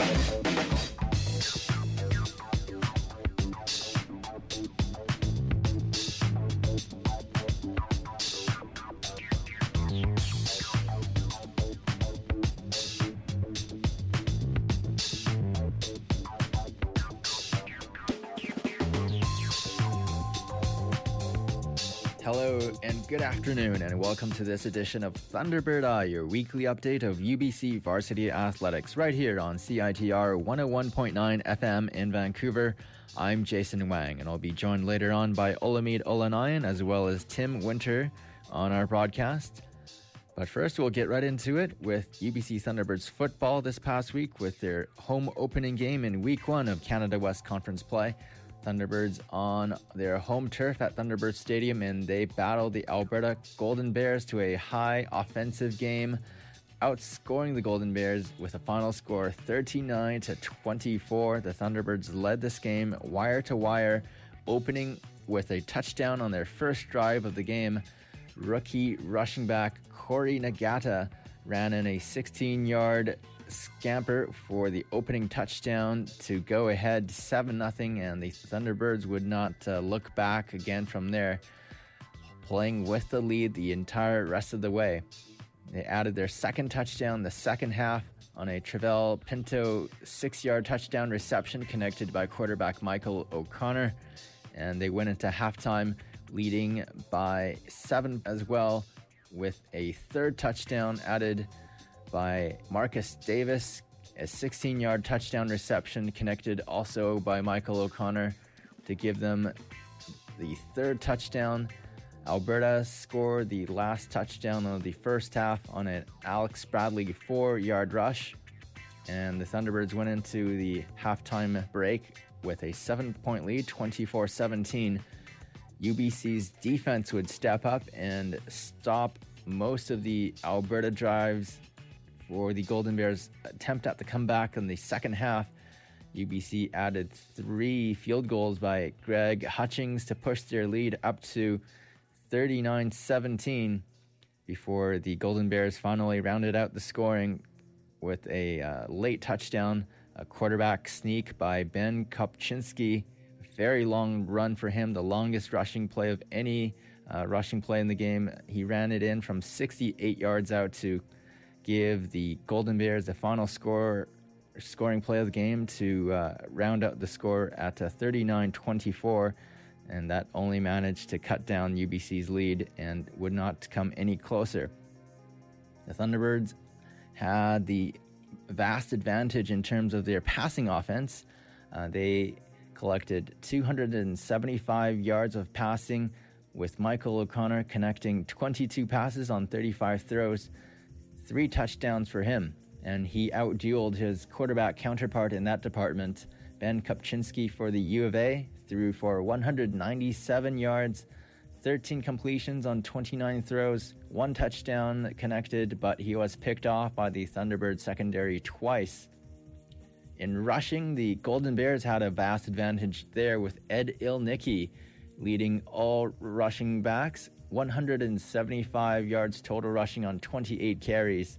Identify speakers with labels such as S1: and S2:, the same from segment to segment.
S1: Thank you. And good afternoon, and welcome to this edition of Thunderbird Eye, your weekly update of UBC varsity athletics, right here on CITR 101.9 FM in Vancouver. I'm Jason Wang, and I'll be joined later on by Olamide Olaniyan as well as Tim Winter on our broadcast. But first, we'll get right into it with UBC Thunderbirds football this past week with their home opening game in week one of Canada West Conference play. Thunderbirds on their home turf at Thunderbird Stadium, and they battled the Alberta Golden Bears to a high offensive game, outscoring the Golden Bears with a final score 39 to 24. The Thunderbirds led this game wire to wire, opening with a touchdown on their first drive of the game. Rookie rushing back Corey Nagata ran in a 16 yard scamper for the opening touchdown to go ahead 7 0, and the Thunderbirds would not uh, look back again from there, playing with the lead the entire rest of the way. They added their second touchdown the second half on a Travell Pinto six yard touchdown reception connected by quarterback Michael O'Connor, and they went into halftime leading by seven as well, with a third touchdown added by Marcus Davis, a 16 yard touchdown reception connected also by Michael O'Connor to give them the third touchdown. Alberta scored the last touchdown of the first half on an Alex Bradley four yard rush. And the Thunderbirds went into the halftime break with a seven point lead, 24 17. UBC's defense would step up and stop most of the Alberta drives for the Golden Bears' attempt at the comeback in the second half. UBC added three field goals by Greg Hutchings to push their lead up to 39 17 before the Golden Bears finally rounded out the scoring with a uh, late touchdown, a quarterback sneak by Ben Kopczynski. Very long run for him, the longest rushing play of any uh, rushing play in the game. He ran it in from 68 yards out to give the Golden Bears the final score scoring play of the game to uh, round out the score at 39 24. And that only managed to cut down UBC's lead and would not come any closer. The Thunderbirds had the vast advantage in terms of their passing offense. Uh, they collected 275 yards of passing, with Michael O'Connor connecting 22 passes on 35 throws three touchdowns for him, and he outdueled his quarterback counterpart in that department, Ben Kopczynski for the U of A, threw for 197 yards, 13 completions on 29 throws, one touchdown connected, but he was picked off by the Thunderbird secondary twice. In rushing, the Golden Bears had a vast advantage there with Ed Ilnicki leading all rushing backs 175 yards total rushing on 28 carries.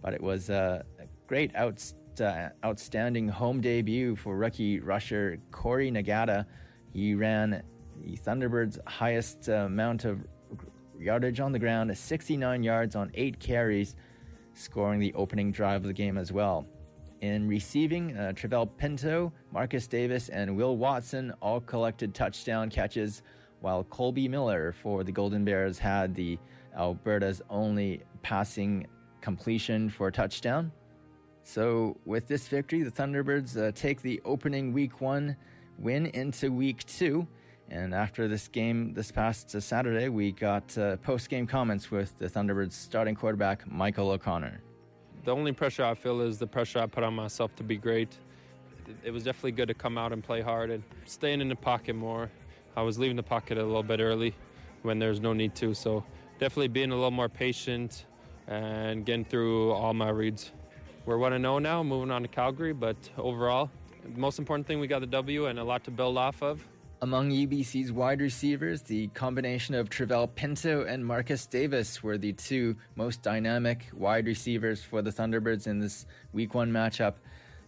S1: But it was a great out, uh, outstanding home debut for rookie rusher Corey Nagata. He ran the Thunderbirds' highest uh, amount of yardage on the ground, 69 yards on eight carries, scoring the opening drive of the game as well. In receiving, uh, Travell Pinto, Marcus Davis, and Will Watson all collected touchdown catches while Colby Miller for the Golden Bears had the Alberta's only passing completion for a touchdown. So, with this victory, the Thunderbirds uh, take the opening week one win into week two. And after this game this past uh, Saturday, we got uh, post game comments with the Thunderbirds starting quarterback, Michael O'Connor.
S2: The only pressure I feel is the pressure I put on myself to be great. It was definitely good to come out and play hard and staying in the pocket more. I was leaving the pocket a little bit early when there's no need to. So definitely being a little more patient and getting through all my reads. We're 1 0 now, moving on to Calgary, but overall, the most important thing we got the W and a lot to build off of.
S1: Among UBC's wide receivers, the combination of Travell Pinto and Marcus Davis were the two most dynamic wide receivers for the Thunderbirds in this Week 1 matchup.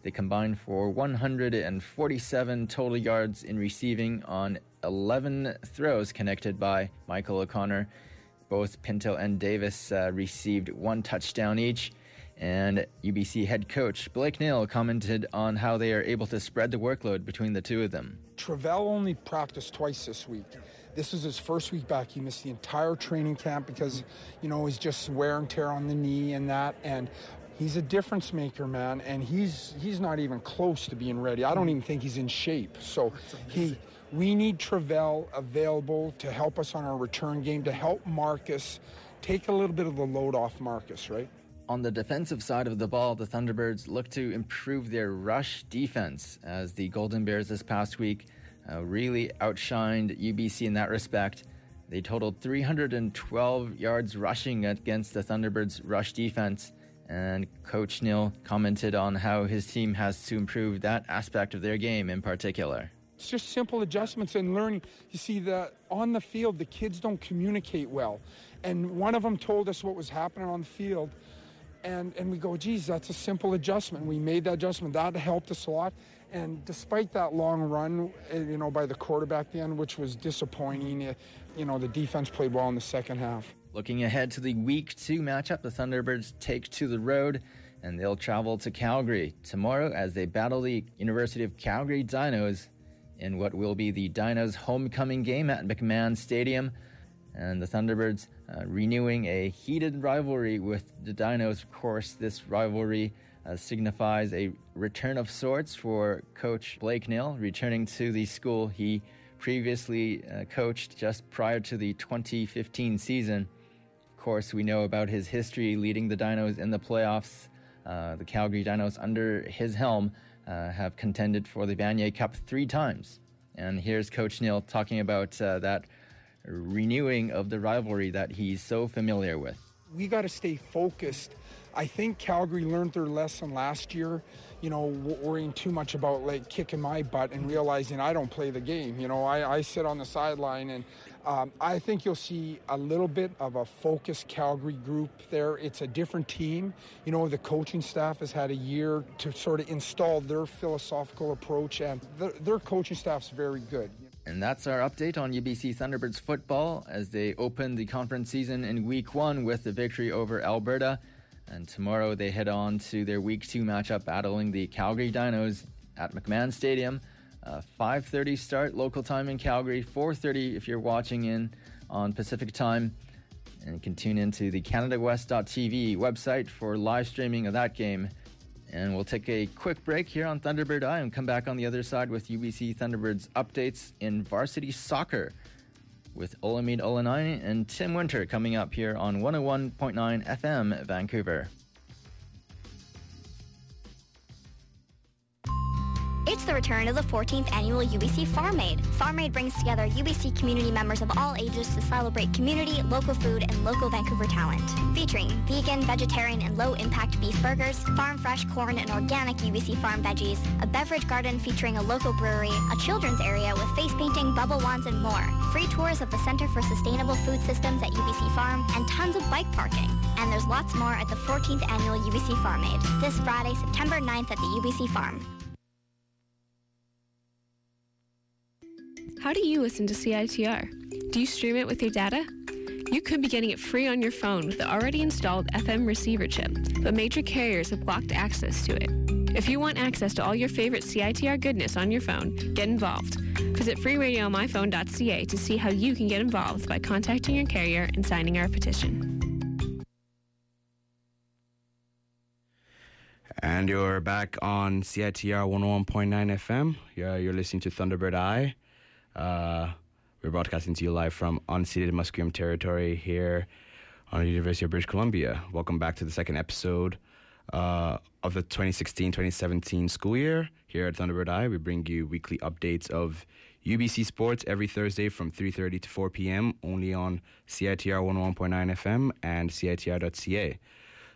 S1: They combined for 147 total yards in receiving on 11 throws connected by Michael O'Connor. Both Pinto and Davis uh, received one touchdown each. And UBC head coach Blake Neill commented on how they are able to spread the workload between the two of them.
S3: Travell only practiced twice this week. This was his first week back. He missed the entire training camp because, you know, he's just wear and tear on the knee and that. And he's a difference maker, man. And he's he's not even close to being ready. I don't even think he's in shape. So he we need Travell available to help us on our return game, to help Marcus take a little bit of the load off Marcus, right?
S1: On the defensive side of the ball, the Thunderbirds look to improve their rush defense as the Golden Bears this past week uh, really outshined UBC in that respect. They totaled 312 yards rushing against the Thunderbirds' rush defense, and Coach Neill commented on how his team has to improve that aspect of their game in particular.
S3: It's just simple adjustments and learning. You see, the on the field, the kids don't communicate well, and one of them told us what was happening on the field and and we go, geez, that's a simple adjustment. We made that adjustment. That helped us a lot. And despite that long run, eh, you know, by the quarterback at the end, which was disappointing, eh, you know, the defense played well in the second half.
S1: Looking ahead to the Week Two matchup, the Thunderbirds take to the road, and they'll travel to Calgary tomorrow as they battle the University of Calgary Dinos in what will be the Dinos' homecoming game at McMahon Stadium and the Thunderbirds uh, renewing a heated rivalry with the Dinos. Of course, this rivalry uh, signifies a return of sorts for Coach Blake Neill, returning to the school he previously uh, coached just prior to the 2015 season. Of course, we know about his history leading the Dinos in the playoffs. Uh, the Calgary Dinos, under his helm, uh, have contended for the Vanier Cup three times. And here's Coach Neill talking about uh, that renewing of the rivalry that he's so familiar with.
S3: We got to stay focused. I think Calgary learned their lesson last year, you know, worrying too much about like kicking my butt and realizing I don't play the game. You know, I, I sit on the sideline and um, I think you'll see a little bit of a focused Calgary group there. It's a different team. You know, the coaching staff has had a year to sort of install their philosophical approach, and their, their coaching staff's very good.
S1: And that's our update on UBC Thunderbirds football as they open the conference season in week one with the victory over Alberta. And tomorrow they head on to their week two matchup battling the Calgary Dinos at McMahon Stadium. Uh, 5.30 start local time in Calgary, 4.30 if you're watching in on Pacific time. And you can tune into the CanadaWest.tv website for live streaming of that game. And we'll take a quick break here on Thunderbird Eye and come back on the other side with UBC Thunderbirds updates in varsity soccer with Olamide Olaniyan and Tim Winter coming up here on 101.9 FM Vancouver.
S4: It's the return of the 14th annual UBC Farm Aid. Farm Aid brings together UBC community members of all ages to celebrate community, local food, and local Vancouver talent. Featuring vegan, vegetarian, and low-impact beef burgers, farm fresh corn and organic UBC farm veggies, a beverage garden featuring a local brewery, a children's area with face painting, bubble wands, and more. Free tours of the Center for Sustainable Food Systems at UBC Farm, and tons of bike parking. And there's lots more at the 14th annual UBC Farm Aid, this Friday, September 9th at the UBC Farm.
S5: How do you listen to CITR? Do you stream it with your data? You could be getting it free on your phone with the already installed FM receiver chip, but major carriers have blocked access to it. If you want access to all your favorite CITR goodness on your phone, get involved. Visit freeradiomyphone.ca to see how you can get involved by contacting your carrier and signing our petition.
S6: And you're back on CITR 101.9 FM. Yeah, you're listening to Thunderbird Eye. Uh, we're broadcasting to you live from unceded Musqueam territory here on the University of British Columbia. Welcome back to the second episode uh, of the 2016-2017 school year. Here at Thunderbird Eye, we bring you weekly updates of UBC sports every Thursday from 3.30 to 4 p.m. only on CITR 101.9 FM and CITR.ca.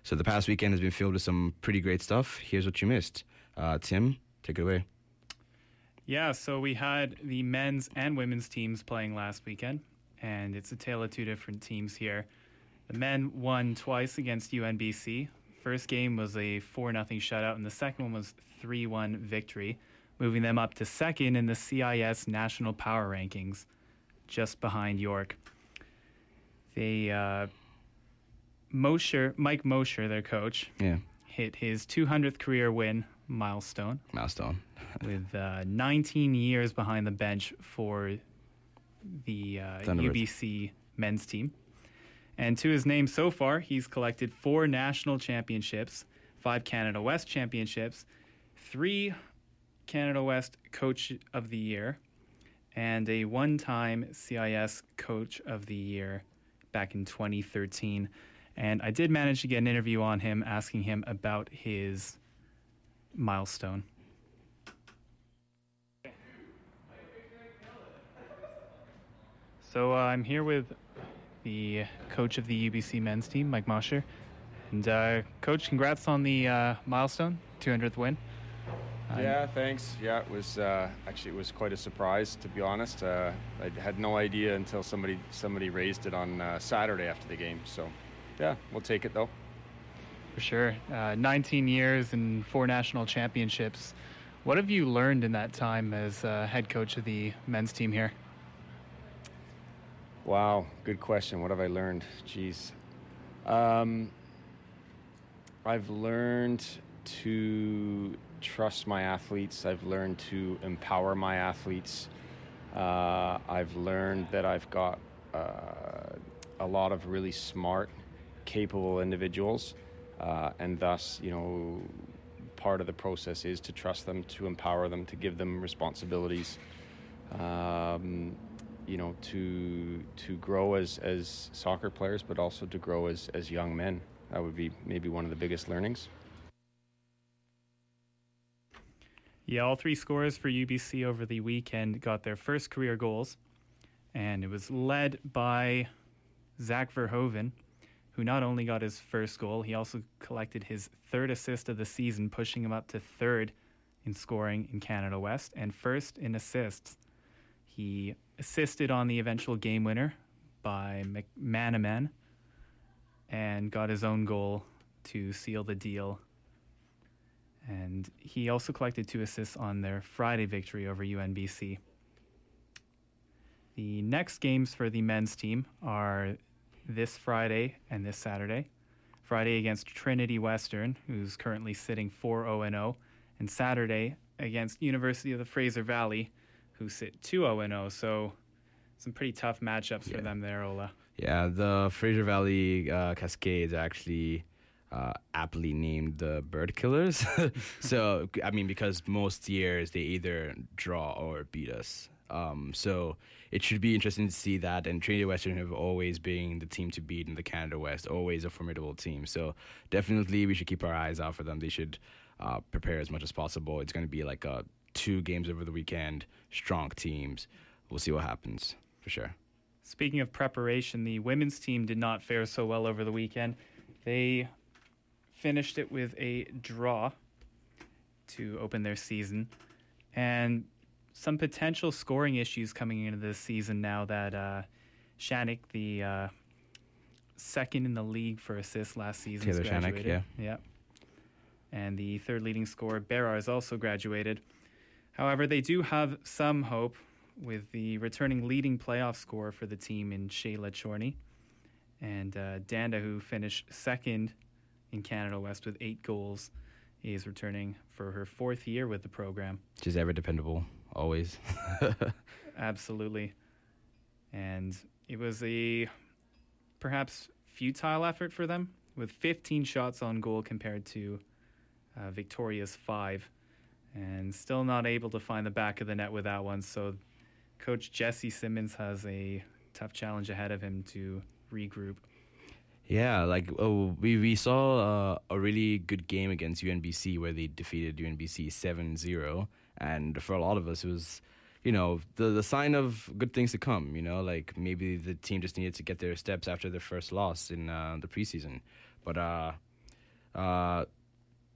S6: So the past weekend has been filled with some pretty great stuff. Here's what you missed. Uh, Tim, take it away.
S7: Yeah, so we had the men's and women's teams playing last weekend, and it's a tale of two different teams here. The men won twice against UNBC. First game was a 4 0 shutout, and the second one was 3 1 victory, moving them up to second in the CIS National Power Rankings, just behind York. They, uh, Mosher, Mike Mosher, their coach,
S6: Yeah,
S7: hit his 200th career win milestone
S6: milestone.
S7: with uh, 19 years behind the bench for the uh, UBC men's team. And to his name so far, he's collected four national championships, five Canada West championships, three Canada West Coach of the Year, and a one time CIS Coach of the Year back in 2013. And I did manage to get an interview on him asking him about his milestone. So uh, I'm here with the coach of the UBC men's team, Mike Mosher. And uh, coach, congrats on the uh, milestone, 200th win. Um,
S8: Yeah, thanks. Yeah, it was uh, actually it was quite a surprise to be honest. Uh, I had no idea until somebody somebody raised it on uh, Saturday after the game. So, yeah, we'll take it though.
S7: For sure. Uh, 19 years and four national championships. What have you learned in that time as uh, head coach of the men's team here?
S8: Wow, good question. What have I learned? Jeez. Um, I've learned to trust my athletes. I've learned to empower my athletes. Uh, I've learned that I've got uh, a lot of really smart, capable individuals, uh, and thus, you know, part of the process is to trust them, to empower them, to give them responsibilities. Um, you know, to to grow as as soccer players, but also to grow as as young men. That would be maybe one of the biggest learnings.
S7: Yeah, all three scorers for UBC over the weekend got their first career goals, and it was led by Zach Verhoeven, who not only got his first goal, he also collected his third assist of the season, pushing him up to third in scoring in Canada West and first in assists. He assisted on the eventual game winner by McManaman and got his own goal to seal the deal and he also collected two assists on their Friday victory over UNBC. The next games for the men's team are this Friday and this Saturday. Friday against Trinity Western, who's currently sitting 4 0 0, and Saturday against University of the Fraser Valley, who sit 2 0 0. So, some pretty tough matchups for them there, Ola.
S6: Yeah, the Fraser Valley uh, Cascades actually uh, aptly named the Bird Killers. so, I mean, because most years they either draw or beat us. Um, so it should be interesting to see that. And Trinity Western have always been the team to beat in the Canada West, always a formidable team. So definitely we should keep our eyes out for them. They should uh, prepare as much as possible. It's going to be like uh, two games over the weekend, strong teams. We'll see what happens for sure.
S7: Speaking of preparation, the women's team did not fare so well over the weekend. They finished it with a draw to open their season, and some potential scoring issues coming into this season now that uh, Shannick, the uh, second in the league for assists last season,
S6: Taylor Shannick,
S7: yeah. And the third leading scorer, Berra, has also graduated. However, they do have some hope with the returning leading playoff scorer for the team in Shayla Chorney. And uh, Dhanda, who finished second in Canada West with eight goals, is returning for her fourth year with the program.
S6: She's ever dependable, always.
S7: Absolutely. And it was a perhaps futile effort for them with 15 shots on goal compared to uh, Victoria's five. And still not able to find the back of the net with that one. So, Coach Jesse Symons has a tough challenge ahead of him to regroup.
S6: Yeah, like oh, we we saw uh, a really good game against UNBC where they defeated UNBC 7-0 and for a lot of us it was you know the the sign of good things to come, you know, like maybe the team just needed to get their steps after their first loss in uh, the preseason. But uh uh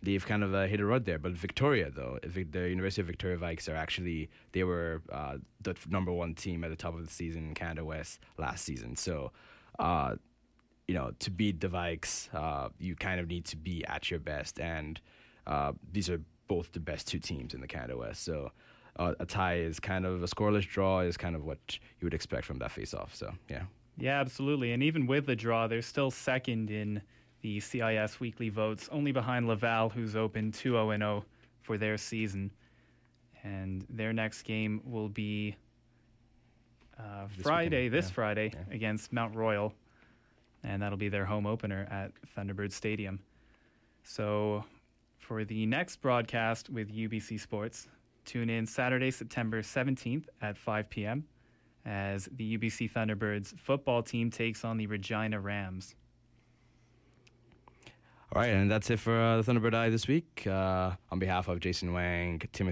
S6: they've kind of uh, hit a rut there. But Victoria, though, the University of Victoria Vikes are actually they were uh, the number one team at the top of the season in Canada West last season. So, uh, you know, to beat the Vikes, uh, you kind of need to be at your best, and uh, these are both the best two teams in the Canada West. So. Uh, a tie is kind of a scoreless draw is kind of what you would expect from that face-off. So yeah,
S7: yeah, absolutely. And even with the draw, they're still second in the CIS weekly votes, only behind Laval, who's open 2 0 0 for their season. And their next game will be uh, Friday, this yeah. Friday, yeah. against Mount Royal. And that'll be their home opener at Thunderbird Stadium. So for the next broadcast with UBC Sports, tune in Saturday, September 17th at 5 p.m. as the UBC Thunderbirds football team takes on the Regina Rams.
S6: All right, and that's it for uh, the Thunderbird Eye this week. Uh, on behalf of Jason Wang, Timothy